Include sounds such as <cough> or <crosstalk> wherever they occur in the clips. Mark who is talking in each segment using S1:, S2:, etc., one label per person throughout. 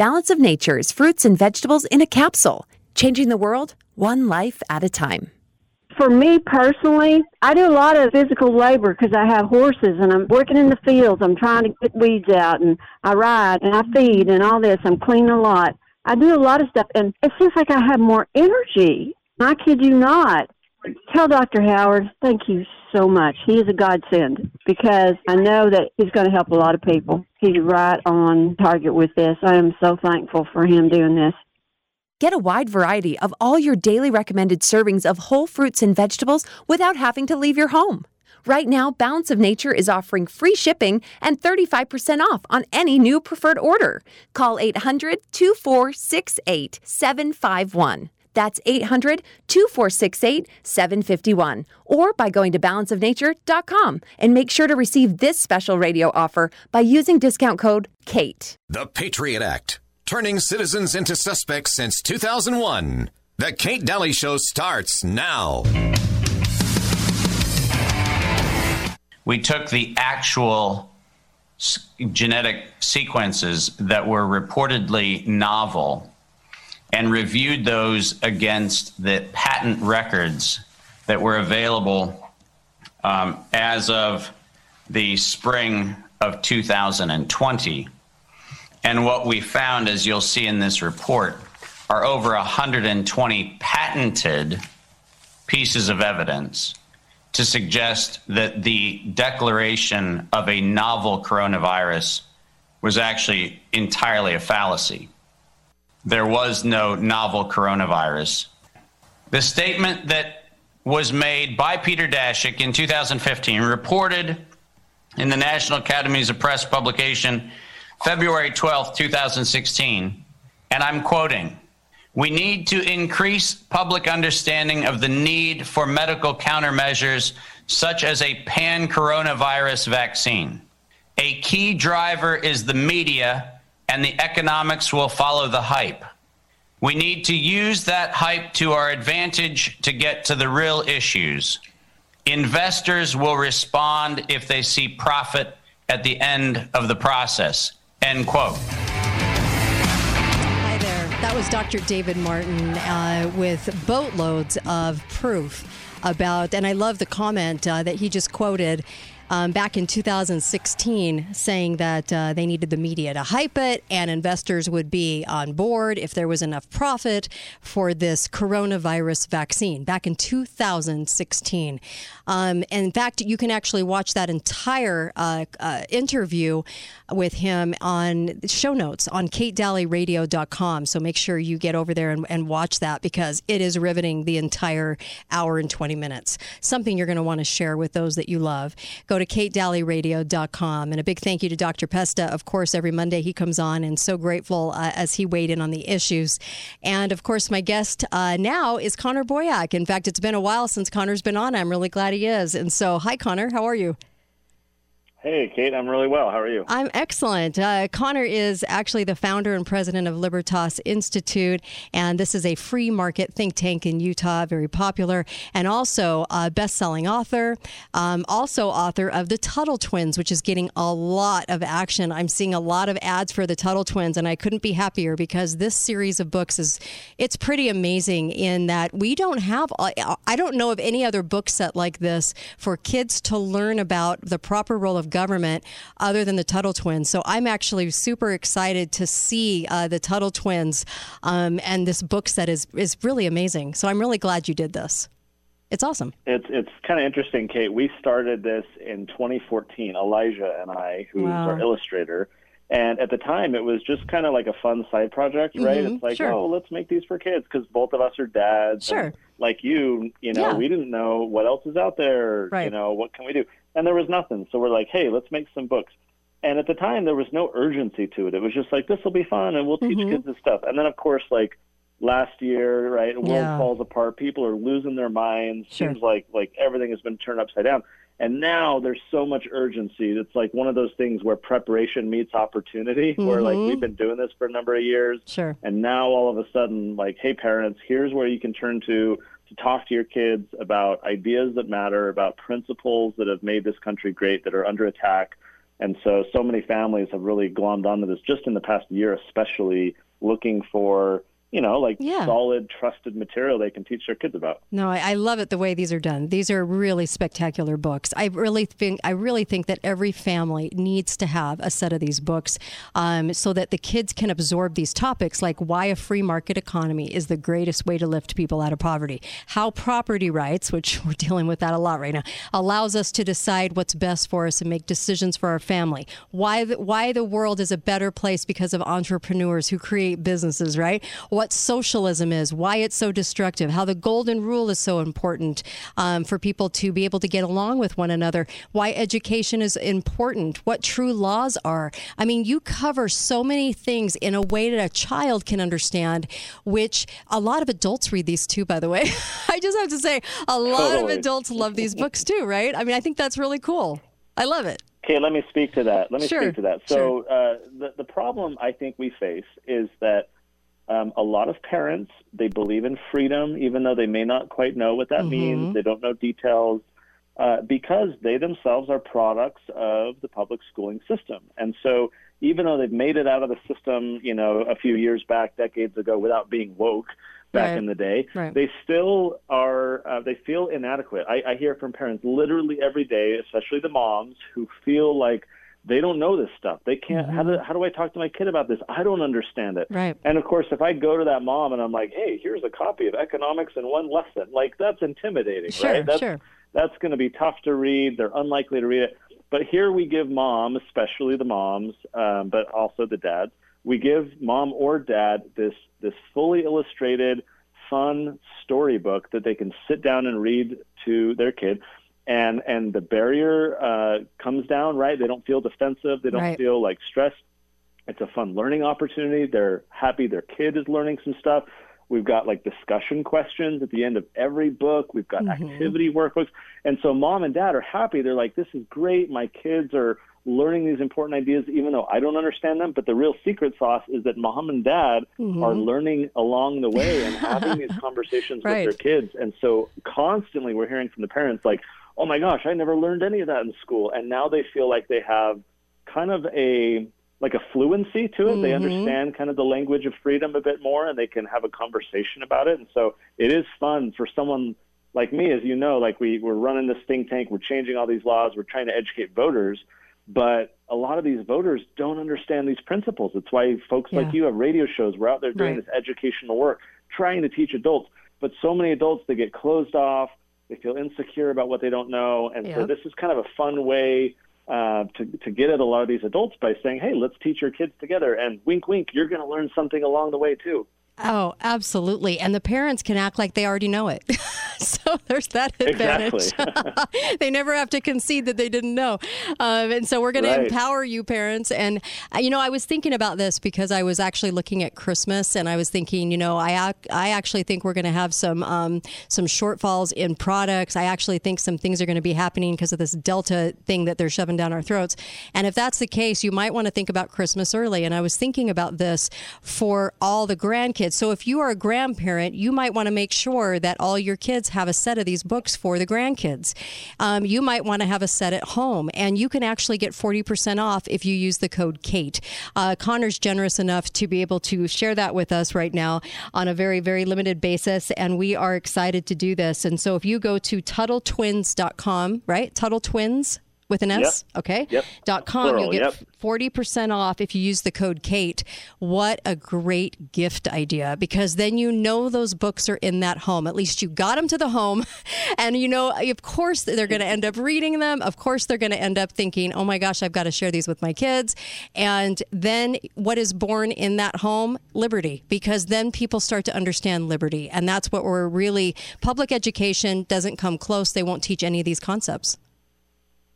S1: Balance of Nature's fruits and vegetables in a capsule, changing the world one life at a time.
S2: For me personally, I do a lot of physical labor because I have horses and I'm working in the fields. I'm trying to get weeds out and I ride and I feed and all this. I'm cleaning a lot. I do a lot of stuff and it seems like I have more energy. I kid you not. Tell Dr. Howard, thank you so much. He is a godsend because I know that he's going to help a lot of people. He's right on target with this. I am so thankful for him doing this.
S1: Get a wide variety of all your daily recommended servings of whole fruits and vegetables without having to leave your home. Right now, Balance of Nature is offering free shipping and 35% off on any new preferred order. Call 800 2468 751. That's 800 2468 751. Or by going to balanceofnature.com and make sure to receive this special radio offer by using discount code KATE.
S3: The Patriot Act, turning citizens into suspects since 2001. The Kate Dalley Show starts now.
S4: We took the actual genetic sequences that were reportedly novel and reviewed those against the patent records that were available um, as of the spring of 2020. And what we found, as you'll see in this report, are over 120 patented pieces of evidence to suggest that the declaration of a novel coronavirus was actually entirely a fallacy there was no novel coronavirus. The statement that was made by Peter Daszak in 2015, reported in the National Academies of Press publication February 12, 2016, and I'm quoting We need to increase public understanding of the need for medical countermeasures such as a pan coronavirus vaccine. A key driver is the media and the economics will follow the hype. We need to use that hype to our advantage to get to the real issues. Investors will respond if they see profit at the end of the process. End quote.
S5: Hi there. That was Dr. David Martin uh, with boatloads of proof about, and I love the comment uh, that he just quoted um, back in 2016 saying that uh, they needed the media to hype it and investors would be on board if there was enough profit for this coronavirus vaccine back in 2016. Um, in fact, you can actually watch that entire uh, uh, interview with him on show notes on katedalleyradio.com. So make sure you get over there and, and watch that because it is riveting the entire hour and 20 minutes. Something you're going to want to share with those that you love. Go to katedalleyradio.com. And a big thank you to Dr. Pesta. Of course, every Monday he comes on and so grateful uh, as he weighed in on the issues. And of course, my guest uh, now is Connor Boyack. In fact, it's been a while since Connor's been on. I'm really glad he is. And so, hi, Connor. How are you?
S6: Hey, Kate, I'm really well. How are you?
S5: I'm excellent. Uh, Connor is actually the founder and president of Libertas Institute, and this is a free market think tank in Utah, very popular, and also a best selling author, um, also author of The Tuttle Twins, which is getting a lot of action. I'm seeing a lot of ads for The Tuttle Twins, and I couldn't be happier because this series of books is it's pretty amazing in that we don't have, I don't know of any other book set like this for kids to learn about the proper role of government other than the Tuttle twins. So I'm actually super excited to see uh, the Tuttle twins um, and this book set is, is really amazing. So I'm really glad you did this. It's awesome.
S6: It's it's kind of interesting, Kate. We started this in 2014. Elijah and I, who's wow. our illustrator, and at the time it was just kind of like a fun side project, right? Mm-hmm. It's like, sure. oh, let's make these for kids because both of us are dads.
S5: Sure.
S6: like you, you know, yeah. we didn't know what else is out there.
S5: Right.
S6: You know, what can we do? And there was nothing. So we're like, hey, let's make some books. And at the time, there was no urgency to it. It was just like, this will be fun, and we'll teach mm-hmm. kids this stuff. And then, of course, like last year, right, the world yeah. falls apart. People are losing their minds. Sure. Seems like like everything has been turned upside down. And now there's so much urgency. It's like one of those things where preparation meets opportunity. Mm-hmm. <laughs> Where like mm-hmm. we've been doing this for a number of years,
S5: sure.
S6: And now all of a sudden, like, hey, parents, here's where you can turn to to talk to your kids about ideas that matter, about principles that have made this country great that are under attack. And so, so many families have really glommed onto this just in the past year, especially looking for you know, like yeah. solid, trusted material they can teach their kids about.
S5: No, I, I, love it the way these are done. These are really spectacular books. I really think I really think that every family needs to have a set of these books, um, so that the kids can absorb these topics, like why a free market economy is the greatest way to lift people out of poverty, how property rights, which we're dealing with that a lot right now, allows us to decide what's best for us and make decisions for our family. Why the, why the world is a better place because of entrepreneurs who create businesses, right? What socialism is, why it's so destructive, how the golden rule is so important um, for people to be able to get along with one another, why education is important, what true laws are. I mean, you cover so many things in a way that a child can understand, which a lot of adults read these too, by the way. <laughs> I just have to say, a lot totally. of adults love these books too, right? I mean, I think that's really cool. I love it.
S6: Okay, let me speak to that. Let me sure. speak to that. So, sure. uh, the, the problem I think we face is that um, a lot of parents they believe in freedom, even though they may not quite know what that mm-hmm. means. They don't know details uh, because they themselves are products of the public schooling system, and so even though they've made it out of the system, you know, a few years back, decades ago, without being woke back right. in the day, right. they still are. Uh, they feel inadequate. I, I hear from parents literally every day, especially the moms, who feel like they don't know this stuff. They can't. Mm-hmm. How do how do I talk to my kid about this? I don't understand it.
S5: Right.
S6: And of course, if I go to that mom and I'm like, hey, here's a copy of economics in one lesson, like that's intimidating,
S5: sure,
S6: right? That's,
S5: sure.
S6: That's going to be tough to read. They're unlikely to read it. But here we give mom, especially the moms, um, but also the dads, we give mom or dad this this fully illustrated, fun storybook that they can sit down and read to their kid and and the barrier uh, comes down right they don't feel defensive they don't right. feel like stressed it's a fun learning opportunity they're happy their kid is learning some stuff we've got like discussion questions at the end of every book we've got mm-hmm. activity workbooks and so mom and dad are happy they're like this is great my kids are learning these important ideas even though I don't understand them. But the real secret sauce is that mom and dad mm-hmm. are learning along the way and having these <laughs> conversations right. with their kids. And so constantly we're hearing from the parents like, oh my gosh, I never learned any of that in school. And now they feel like they have kind of a like a fluency to it. Mm-hmm. They understand kind of the language of freedom a bit more and they can have a conversation about it. And so it is fun for someone like me, as you know, like we, we're running this think tank, we're changing all these laws, we're trying to educate voters, but a lot of these voters don't understand these principles. It's why folks yeah. like you have radio shows. We're out there doing right. this educational work, trying to teach adults. But so many adults, they get closed off they feel insecure about what they don't know, and yep. so this is kind of a fun way uh, to to get at a lot of these adults by saying, "Hey, let's teach your kids together." And wink, wink, you're going to learn something along the way too.
S5: Oh, absolutely. And the parents can act like they already know it. <laughs> <laughs> so there's that advantage.
S6: Exactly. <laughs>
S5: they never have to concede that they didn't know. Um, and so we're going right. to empower you, parents. And, uh, you know, I was thinking about this because I was actually looking at Christmas and I was thinking, you know, I, I actually think we're going to have some, um, some shortfalls in products. I actually think some things are going to be happening because of this Delta thing that they're shoving down our throats. And if that's the case, you might want to think about Christmas early. And I was thinking about this for all the grandkids. So if you are a grandparent, you might want to make sure that all your kids have a set of these books for the grandkids. Um, you might want to have a set at home, and you can actually get 40% off if you use the code KATE. Uh, Connor's generous enough to be able to share that with us right now on a very, very limited basis, and we are excited to do this. And so if you go to TuttleTwins.com, right? Tuttle Twins with an S,
S6: yep.
S5: okay?
S6: Yep.
S5: Dot com. Plural, You'll get yep. 40% off if you use the code KATE. What a great gift idea because then you know those books are in that home. At least you got them to the home. <laughs> And you know, of course, they're going to end up reading them. Of course, they're going to end up thinking, oh my gosh, I've got to share these with my kids. And then what is born in that home? Liberty, because then people start to understand liberty. And that's what we're really, public education doesn't come close. They won't teach any of these concepts.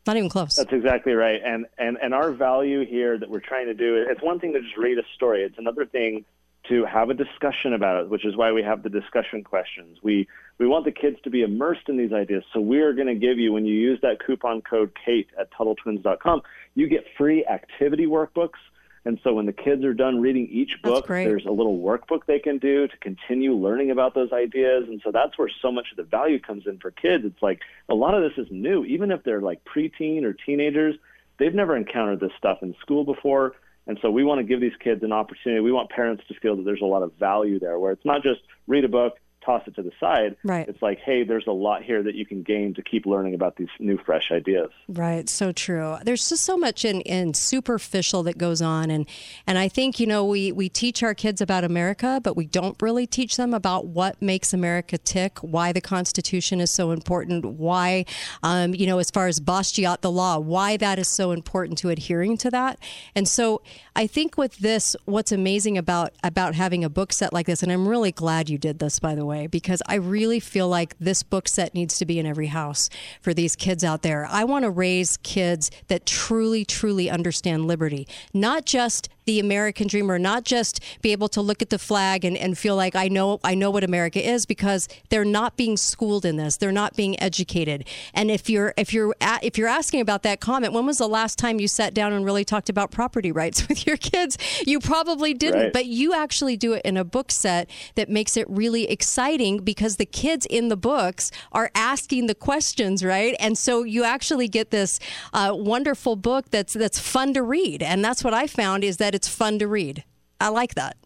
S5: Not even close.
S6: That's exactly right. And, and, and our value here that we're trying to do, it's one thing to just read a story. It's another thing to have a discussion about it, which is why we have the discussion questions. We, we want the kids to be immersed in these ideas. So we are going to give you, when you use that coupon code KATE at TuttleTwins.com, you get free activity workbooks and so when the kids are done reading each book, there's a little workbook they can do to continue learning about those ideas. And so that's where so much of the value comes in for kids. It's like a lot of this is new, even if they're like preteen or teenagers. they've never encountered this stuff in school before. And so we want to give these kids an opportunity. We want parents to feel that there's a lot of value there, where it's not just read a book, toss it to the side.
S5: Right.
S6: It's like, hey, there's a lot here that you can gain to keep learning about these new, fresh ideas.
S5: Right. So true. There's just so much in, in superficial that goes on, and and I think you know we we teach our kids about America, but we don't really teach them about what makes America tick, why the Constitution is so important, why, um, you know, as far as Bastiat the law, why that is so important to adhering to that. And so I think with this, what's amazing about about having a book set like this, and I'm really glad you did this, by the way because I really feel like this book set needs to be in every house for these kids out there. I want to raise kids that truly, truly understand liberty, not just the American dream or not just be able to look at the flag and, and feel like I know I know what America is because they're not being schooled in this. They're not being educated. And if you're if you're at, if you're asking about that comment, when was the last time you sat down and really talked about property rights <laughs> with your kids? You probably didn't,
S6: right.
S5: but you actually do it in a book set that makes it really exciting because the kids in the books are asking the questions, right? And so you actually get this uh, wonderful book that's that's fun to read. And that's what I found is that it's fun to read. I like that.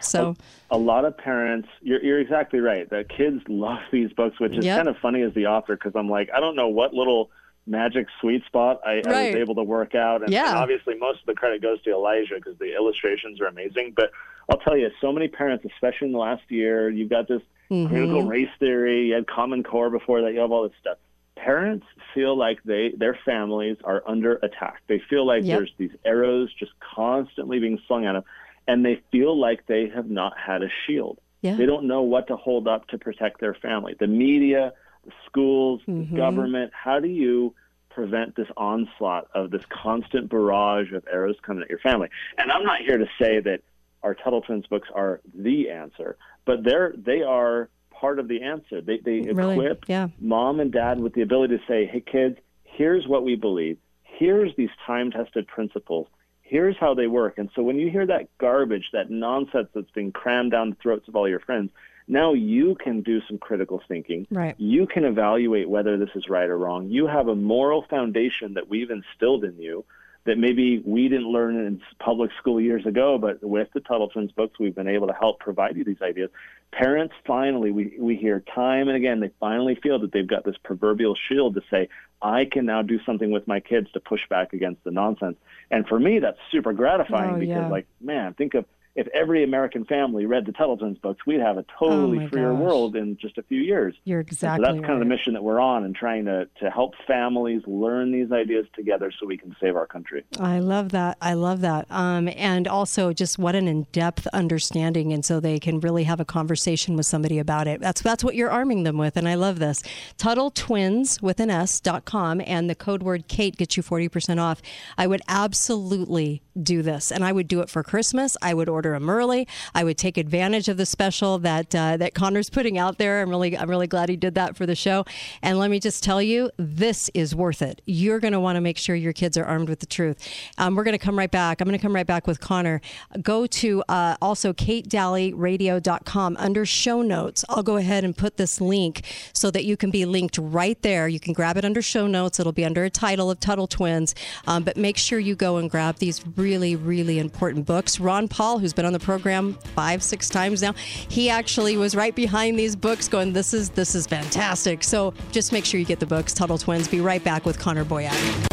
S5: So
S6: a, lot of parents, you're, you're exactly right. The kids love these books, which is
S5: Yep.
S6: kind of funny as the author because I'm like, I don't know what little magic sweet spot I, I was able to work out, and,
S5: Yeah.
S6: and obviously most of the credit goes to Elijah because the illustrations are amazing. But I'll tell you, so many parents, especially in the last year, you've got this
S5: Mm-hmm.
S6: critical race theory, you had Common Core before that, you have all this stuff. Parents feel like they their families are under attack. They feel like
S5: Yep.
S6: there's these arrows just constantly being slung at them, and they feel like they have not had a shield.
S5: Yeah.
S6: They don't know what to hold up to protect their family. The media, the schools,
S5: Mm-hmm.
S6: the government. How do you prevent this onslaught of this constant barrage of arrows coming at your family? And I'm not here to say that our Tuttle Twins books are the answer, but they're they are part of the answer. They they
S5: Really?
S6: equip
S5: Yeah.
S6: mom and dad with the ability to say, "Hey kids, here's what we believe. Here's these time-tested principles. Here's how they work." And so when you hear that garbage, that nonsense that's being crammed down the throats of all your friends, now you can do some critical thinking.
S5: Right.
S6: You can evaluate whether this is right or wrong. You have a moral foundation that we've instilled in you that maybe we didn't learn in public school years ago, but with the Tuttle Twins books, we've been able to help provide you these ideas. Parents finally, we, we hear time and again, they finally feel that they've got this proverbial shield to say, I can now do something with my kids to push back against the nonsense. And for me, that's super gratifying
S5: Oh,
S6: because,
S5: yeah.
S6: like, man, think of if every American family read the Tuttle Twins books, we'd have a totally
S5: Oh,
S6: freer
S5: gosh.
S6: world in just a few years.
S5: You're exactly
S6: so that's kind of the mission that we're on and trying to, to help families learn these ideas together so we can save our country.
S5: I love that. I love that. Um, and also, just what an in-depth understanding, and so they can really have a conversation with somebody about it. That's that's what you're arming them with, and I love this. Tuttle Twins with an S dot com, and the code word Kate gets you forty percent off. I would absolutely do this, and I would do it for Christmas. I would order them early. I would take advantage of the special that uh, that Connor's putting out there. I'm really I'm really glad he did that for the show. And let me just tell you, this is worth it. You're going to want to make sure your kids are armed with the truth. Um, we're going to come right back. I'm going to come right back with Connor. Go to uh, also katedalleyradio.com under show notes. I'll go ahead and put this link so that you can be linked right there. You can grab it under show notes. It'll be under a title of Tuttle Twins. Um, but make sure you go and grab these really, really important books. Ron Paul, who's been on the program five, six times now, he actually was right behind these books going, this is, this is fantastic. So just make sure you get the books, Tuttle Twins. Be right back with Connor Boyack.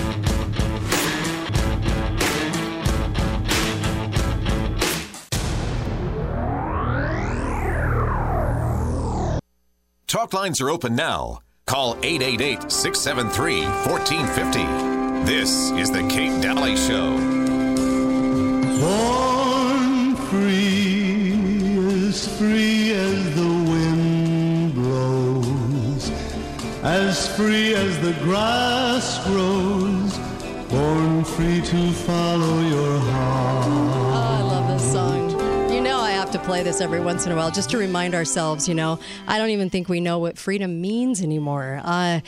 S3: Talk lines are open now. Call 888 673 1450. This is The Kate Dalley Show.
S7: Born free, as the wind blows, as free as the grass grows, born free to follow your heart.
S5: Oh, I love this song. You know I have to play this every once in a while just to remind ourselves, you know, I don't even think we know what freedom means anymore. Uh,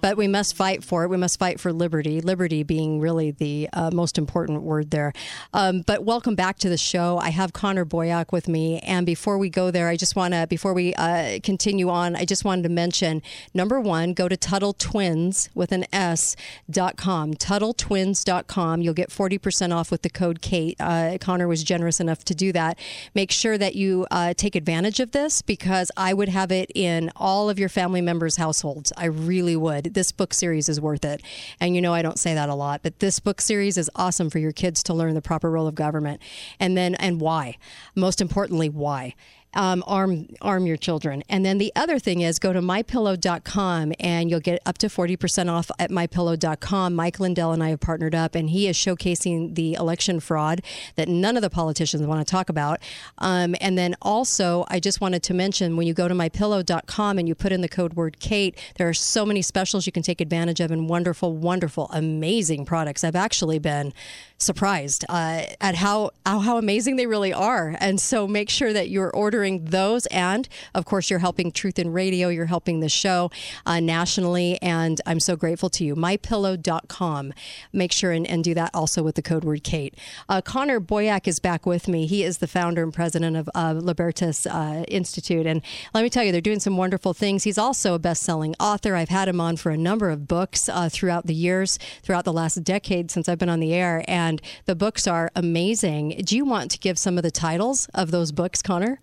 S5: but we must fight for it. We must fight for liberty, liberty being really the uh, most important word there. Um, but welcome back to the show. I have Connor Boyack with me. And before we go there, I just want to, before we uh, continue on, I just wanted to mention number one, go to Tuttle Twins with an S dot com, TuttleTwins.com. You'll get 40% off with the code Kate. Uh, Connor was generous enough to do that. Make sure that you uh, take advantage of this because I would have it in all of your family members' households. I really would this book series is worth it. And you know, I don't say that a lot, but this book series is awesome for your kids to learn the proper role of government. And then, and why. Most importantly, why um, arm arm your children. And then the other thing is go to mypillow.com and you'll get up to 40% off at mypillow.com. Mike Lindell and I have partnered up and he is showcasing the election fraud that none of the politicians want to talk about. Um, and then also, I just wanted to mention when you go to mypillow.com and you put in the code word Kate, there are so many specials you can take advantage of and wonderful, wonderful, amazing products. I've actually been surprised uh, at how, how, amazing they really are. And so make sure that you're ordering those, and of course, you're helping Truth in Radio. You're helping the show uh, nationally, and I'm so grateful to you. MyPillow.com. Make sure and, and do that also with the code word Kate. Uh, Connor Boyack is back with me. He is the founder and president of Libertas uh, Institute, and let me tell you, they're doing some wonderful things. He's also a best-selling author. I've had him on for a number of books uh, throughout the years, throughout the last decade since I've been on the air, and and the books are amazing. Do you want to give some of the titles of those books, Connor?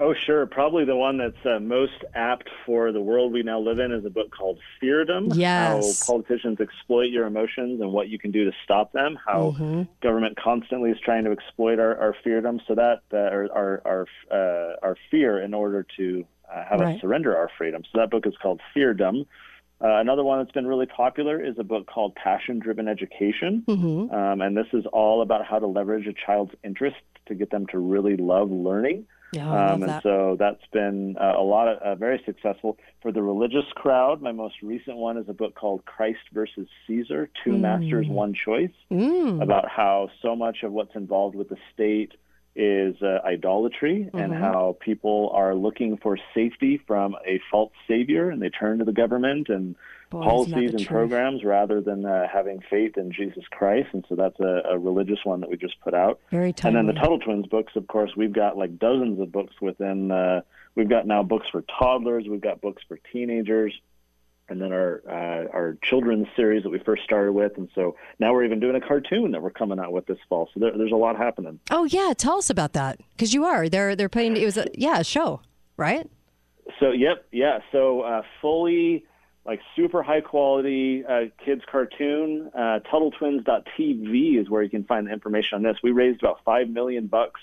S6: Oh, sure. Probably the one that's uh, most apt for the world we now live in is a book called Feardom.
S5: Yes.
S6: How politicians exploit your emotions and what you can do to stop them. How mm-hmm. government constantly is trying to exploit our, our feardom, so that uh, our our our, uh, our fear in order to uh, have right. us surrender our freedom. So that book is called Feardom. Uh, another one that's been really popular is a book called Passion Driven Education. Mm-hmm. Um, and this is all about how to leverage a child's interest to get them to really love learning.
S5: Yeah, I
S6: um,
S5: and
S6: that. so that's been uh, a lot of uh, very successful for the religious crowd. My most recent one is a book called Christ versus Caesar: Two mm. Masters, One Choice,
S5: mm.
S6: about how so much of what's involved with the state is uh, idolatry mm-hmm. and how people are looking for safety from a false savior and they turn to the government and Boy, policies and truth. programs rather than uh, having faith in Jesus Christ. And so that's a, a, religious one that we just put out.
S5: Very timely.
S6: And then the Tuttle Twins books, of course, we've got like dozens of books within. Uh, we've got now books for toddlers. We've got books for teenagers and then our uh, our children's series that we first started with, and so now we're even doing a cartoon that we're coming out with this fall. So there, there's a lot happening.
S5: Oh yeah, tell us about that because you are they're they're playing. It was a yeah a show, right?
S6: So yep, yeah. So uh, fully like super high quality uh, kids cartoon. Uh, TuttleTwins.tv is where you can find the information on this. We raised about five million bucks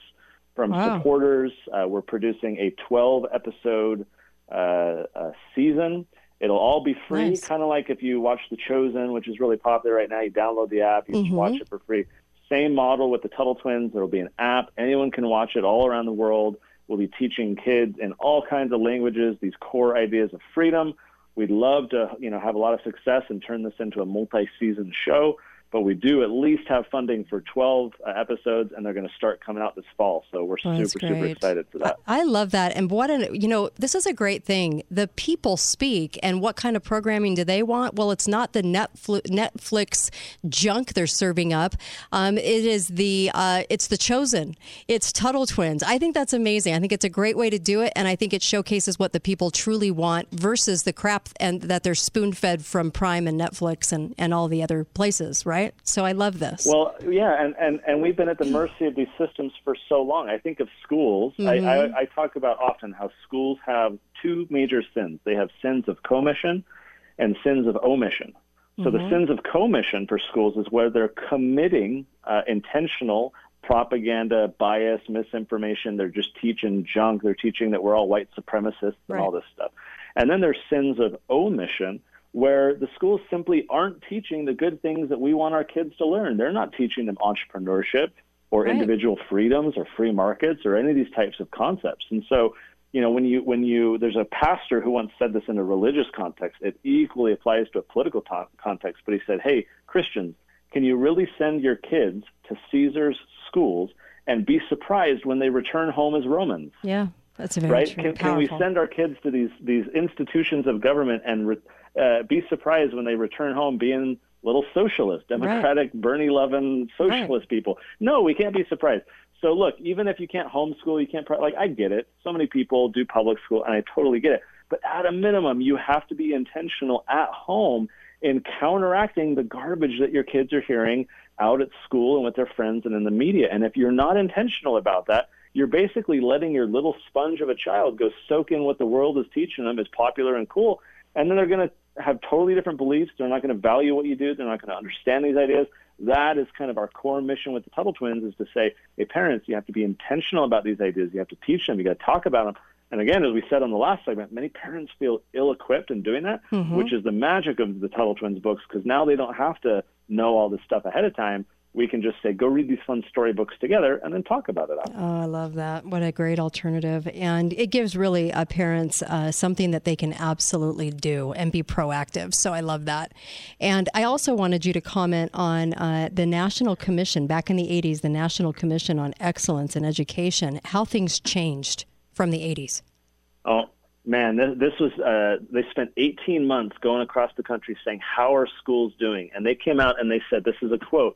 S6: from wow. supporters. Uh, we're producing a 12 episode uh, uh, season. It'll all be free, nice. kind of like if you watch The Chosen, which is really popular right now. You download the app, you mm-hmm. can watch it for free. Same model with the Tuttle Twins. There'll be an app. Anyone can watch it all around the world. We'll be teaching kids in all kinds of languages these core ideas of freedom. We'd love to, you know, have a lot of success and turn this into a multi-season show but we do at least have funding for 12 uh, episodes and they're going to start coming out this fall so we're
S5: oh,
S6: super super excited for that.
S5: I, I, love that and what an you know this is a great thing. The people speak and what kind of programming do they want? Well it's not the netflix, netflix junk they're serving up. Um, it is the uh, it's the chosen. It's tuttle twins. I think that's amazing. I think it's a great way to do it and i think it showcases what the people truly want versus the crap and that they're spoon fed from prime and netflix and, and all the other places right right? So I love this.
S6: Well, yeah, and, and, and we've been at the mercy of these systems for so long. I think of schools. Mm-hmm. I, I, I talk about often how schools have two major sins. They have sins of commission and sins of omission. So mm-hmm. the sins of commission for schools is where they're committing uh, intentional propaganda, bias, misinformation. They're just teaching junk. They're teaching that we're all white supremacists and
S5: right.
S6: all this stuff. And then there's sins of omission, where the schools simply aren't teaching the good things that we want our kids to learn. They're not teaching them entrepreneurship or right. individual freedoms or free markets or any of these types of concepts. And so, you know, when you when you there's a pastor who once said this in a religious context. It equally applies to a political to- context. But he said, "Hey, Christians, can you really send your kids to Caesar's schools and be surprised when they return home as Romans.
S5: Yeah, that's a very
S6: right.
S5: True.
S6: Can, can, we send our kids to these these institutions of government and re, uh, be surprised when they return home being little socialist, democratic, right. Bernie loving socialist right. people? No, we can't be surprised. So look, even if you can't homeschool, you can't like I get it. So many people do public school, and I totally get it. But at a minimum, you have to be intentional at home in counteracting the garbage that your kids are hearing out at school and with their friends and in the media. And if you're not intentional about that, you're basically letting your little sponge of a child go soak in what the world is teaching them is popular and cool. And then they're going to have totally different beliefs. They're not going to value what you do. They're not going to understand these ideas. That is kind of our core mission with the Tuttle Twins is to say, hey, parents, you have to be intentional about these ideas. You have to teach them. You got to talk about them. And again, as we said on the last segment, many parents feel ill-equipped in doing that, mm-hmm. which is the magic of the Tuttle Twins books because now they don't have to know all this stuff ahead of time. We can just say, go read these fun storybooks together and then talk about it. After.
S5: Oh, I love that. What a great alternative. And it gives really uh, parents uh, something that they can absolutely do and be proactive. So I love that. And I also wanted you to comment on uh, the National Commission back in the 80s, the National Commission on Excellence in Education, how things changed from the 80s?
S6: Oh, man, this, this was, uh, they spent 18 months going across the country saying, How are schools doing? And they came out and they said, This is a quote.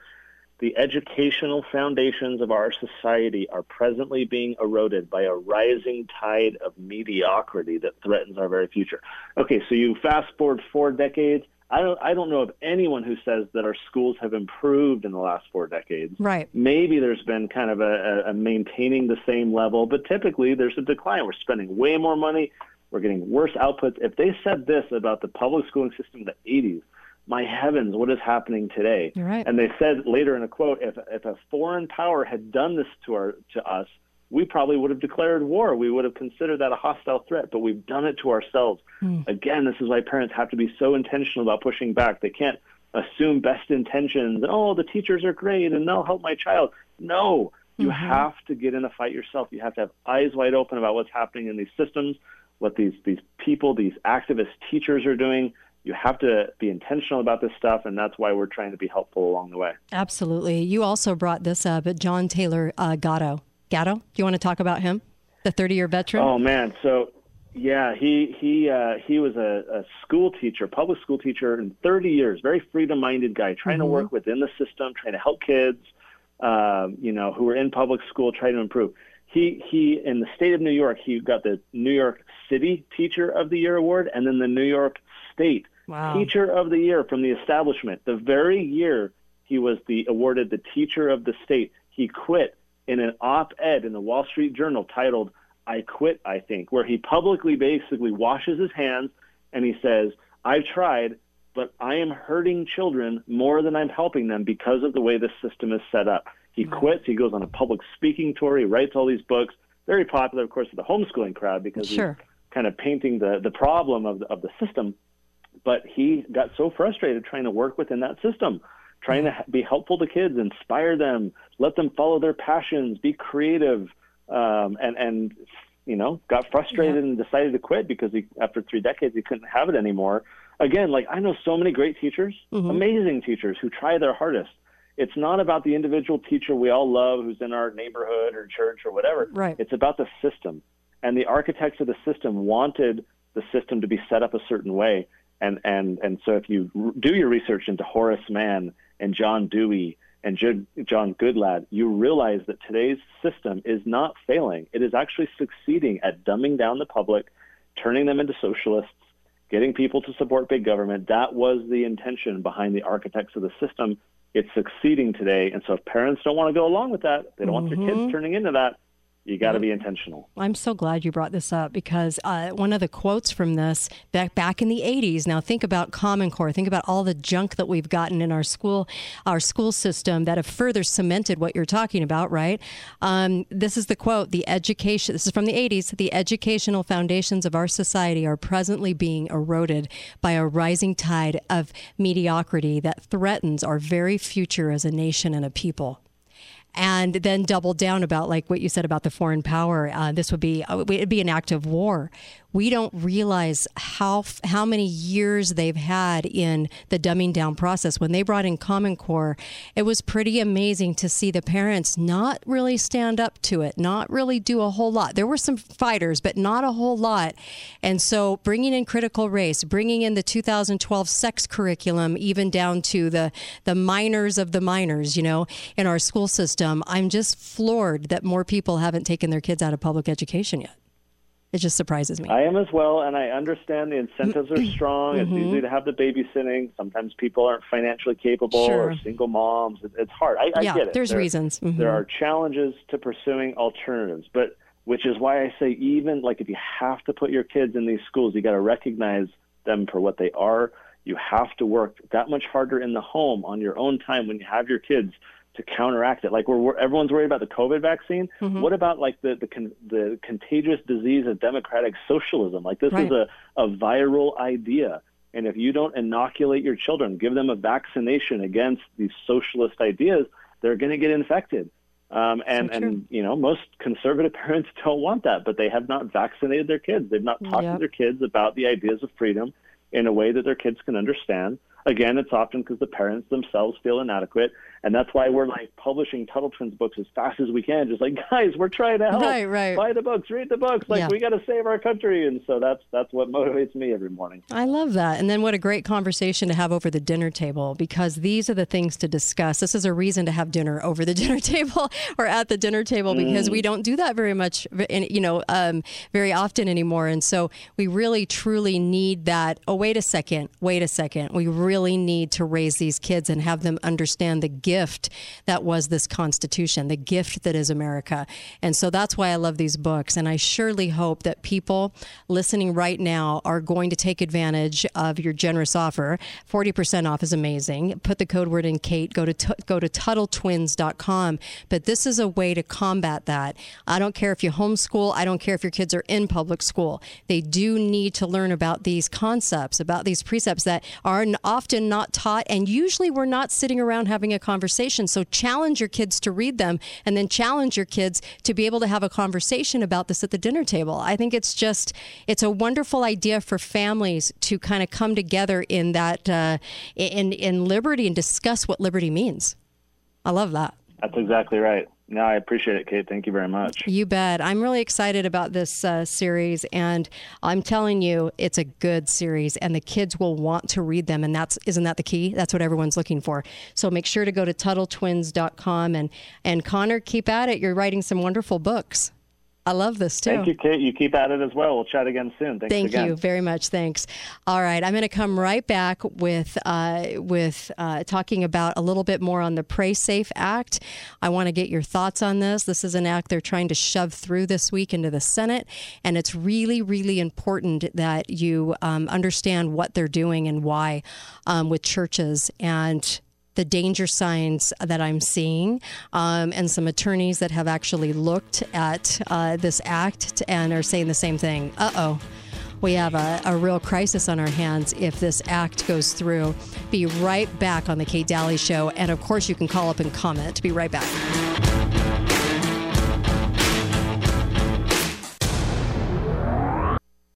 S6: The educational foundations of our society are presently being eroded by a rising tide of mediocrity that threatens our very future. Okay, so you fast forward four decades, I don't I don't know of anyone who says that our schools have improved in the last four decades.
S5: Right.
S6: Maybe there's been kind of a, a maintaining the same level, but typically there's a decline. We're spending way more money. We're getting worse outputs. If they said this about the public schooling system in the 80s, my heavens, what is happening today?
S5: Right.
S6: And they said later in a quote, if if a foreign power had done this to our to us, we probably would have declared war. We would have considered that a hostile threat, but we've done it to ourselves. Mm. Again, this is why parents have to be so intentional about pushing back. They can't assume best intentions. Oh, the teachers are great and they'll help my child. No, you mm-hmm. have to get in a fight yourself. You have to have eyes wide open about what's happening in these systems, what these these people, these activist teachers are doing. You have to be intentional about this stuff, and that's why we're trying to be helpful along the way.
S5: Absolutely. You also brought this up, John Taylor uh, Gatto. Gatto, do you want to talk about him, the 30-year veteran?
S6: Oh man, so yeah, he he uh, he was a, a school teacher, public school teacher in 30 years. Very freedom-minded guy, trying mm-hmm. to work within the system, trying to help kids, um, you know, who were in public school, trying to improve. He he in the state of New York, he got the New York City Teacher of the Year award, and then the New York State wow. Teacher of the Year from the establishment. The very year he was the awarded the Teacher of the State, he quit in an op-ed in the Wall Street Journal titled "I Quit." I think, where he publicly basically washes his hands and he says, "I've tried, but I am hurting children more than I'm helping them because of the way the system is set up." He quits. He goes on a public speaking tour. He writes all these books. Very popular, of course, with the homeschooling crowd because
S5: sure.
S6: he's kind of painting the the problem of the, of the system. But he got so frustrated trying to work within that system trying to be helpful to kids, inspire them, let them follow their passions, be creative, um, and and you know got frustrated yeah. and decided to quit because he, after three decades he couldn't have it anymore. Again, like I know so many great teachers, mm-hmm. amazing teachers who try their hardest. It's not about the individual teacher we all love who's in our neighborhood or church or whatever.
S5: Right.
S6: It's about the system. And the architects of the system wanted the system to be set up a certain way. And and and so if you do your research into Horace Mann and John Dewey and John Goodlad, you realize that today's system is not failing. It is actually succeeding at dumbing down the public, turning them into socialists, getting people to support big government. That was the intention behind the architects of the system. It's succeeding today. And so if parents don't want to go along with that, they don't mm-hmm. want their kids mm-hmm. turning into that, you got to be intentional.
S5: I'm so glad you brought this up because uh, one of the quotes from this back back in the 80s. Now think about Common Core. Think about all the junk that we've gotten in our school our school system that have further cemented what you're talking about. Right. Um, this is the quote: "The education. This is from the 80s. The educational foundations of our society are presently being eroded by a rising tide of mediocrity that threatens our very future as a nation and a people." And then double down about like what you said about the foreign power. Uh, this would be uh, it'd be an act of war. We don't realize how how many years they've had in the dumbing down process. When they brought in Common Core, it was pretty amazing to see the parents not really stand up to it, not really do a whole lot. There were some fighters, but not a whole lot. And so, bringing in critical race, bringing in the 2012 sex curriculum, even down to the the minors of the minors, you know, in our school system, I'm just floored that more people haven't taken their kids out of public education yet. It just surprises me.
S6: I am as well, and I understand the incentives are strong. Mm-hmm. It's easy to have the babysitting. Sometimes people aren't financially capable
S5: sure.
S6: or single moms. It's hard. I,
S5: yeah,
S6: I get it.
S5: There's
S6: there,
S5: reasons.
S6: Mm-hmm. There are challenges to pursuing alternatives, but which is why I say even like if you have to put your kids in these schools, you got to recognize them for what they are. You have to work that much harder in the home on your own time when you have your kids to counteract it. Like we're, we're everyone's worried about the COVID vaccine. Mm-hmm. What about like the the, con, the contagious disease of democratic socialism? Like this right. is a, a viral idea. And if you don't inoculate your children, give them a vaccination against these socialist ideas, they're going to get infected. Um, and, so and you know most conservative <laughs> parents don't want that, but they have not vaccinated their kids. They've not talked yep. to their kids about the ideas of freedom in a way that their kids can understand. Again, it's often because the parents themselves feel inadequate. And that's why we're like publishing Tuttle Twins books as fast as we can. Just like, guys, we're trying to help.
S5: Right, right.
S6: Buy the books, read the books. Like, yeah. we got to save our country. And so that's that's what motivates me every morning.
S5: I love that. And then what a great conversation to have over the dinner table because these are the things to discuss. This is a reason to have dinner over the <laughs> dinner table or at the dinner table because mm. we don't do that very much, you know, um, very often anymore. And so we really, truly need that. Oh, wait a second. Wait a second. We really need to raise these kids and have them understand the gift that was this Constitution, the gift that is America. And so that's why I love these books. And I surely hope that people listening right now are going to take advantage of your generous offer. 40% off is amazing. Put the code word in Kate. Go to, t- go to TuttleTwins.com. But this is a way to combat that. I don't care if you homeschool, I don't care if your kids are in public school. They do need to learn about these concepts, about these precepts that are often not taught. And usually we're not sitting around having a conversation conversation. So challenge your kids to read them and then challenge your kids to be able to have a conversation about this at the dinner table. I think it's just, it's a wonderful idea for families to kind of come together in that, uh, in, in liberty and discuss what liberty means. I love that.
S6: That's exactly right. No, I appreciate it, Kate. Thank you very much.
S5: You bet. I'm really excited about this uh, series, and I'm telling you, it's a good series, and the kids will want to read them. And that's isn't that the key? That's what everyone's looking for. So make sure to go to TuttleTwins.com and and Connor, keep at it. You're writing some wonderful books. I love this too.
S6: Thank you, Kate. You keep at it as well. We'll chat again soon. Thanks
S5: Thank
S6: again.
S5: you very much. Thanks. All right, I'm going to come right back with uh, with uh, talking about a little bit more on the Pray Safe Act. I want to get your thoughts on this. This is an act they're trying to shove through this week into the Senate, and it's really, really important that you um, understand what they're doing and why um, with churches and the danger signs that I'm seeing, um, and some attorneys that have actually looked at uh, this act and are saying the same thing. Uh oh. We have a, a real crisis on our hands if this act goes through. Be right back on the Kate Dalley Show. And of course, you can call up and comment. Be right back.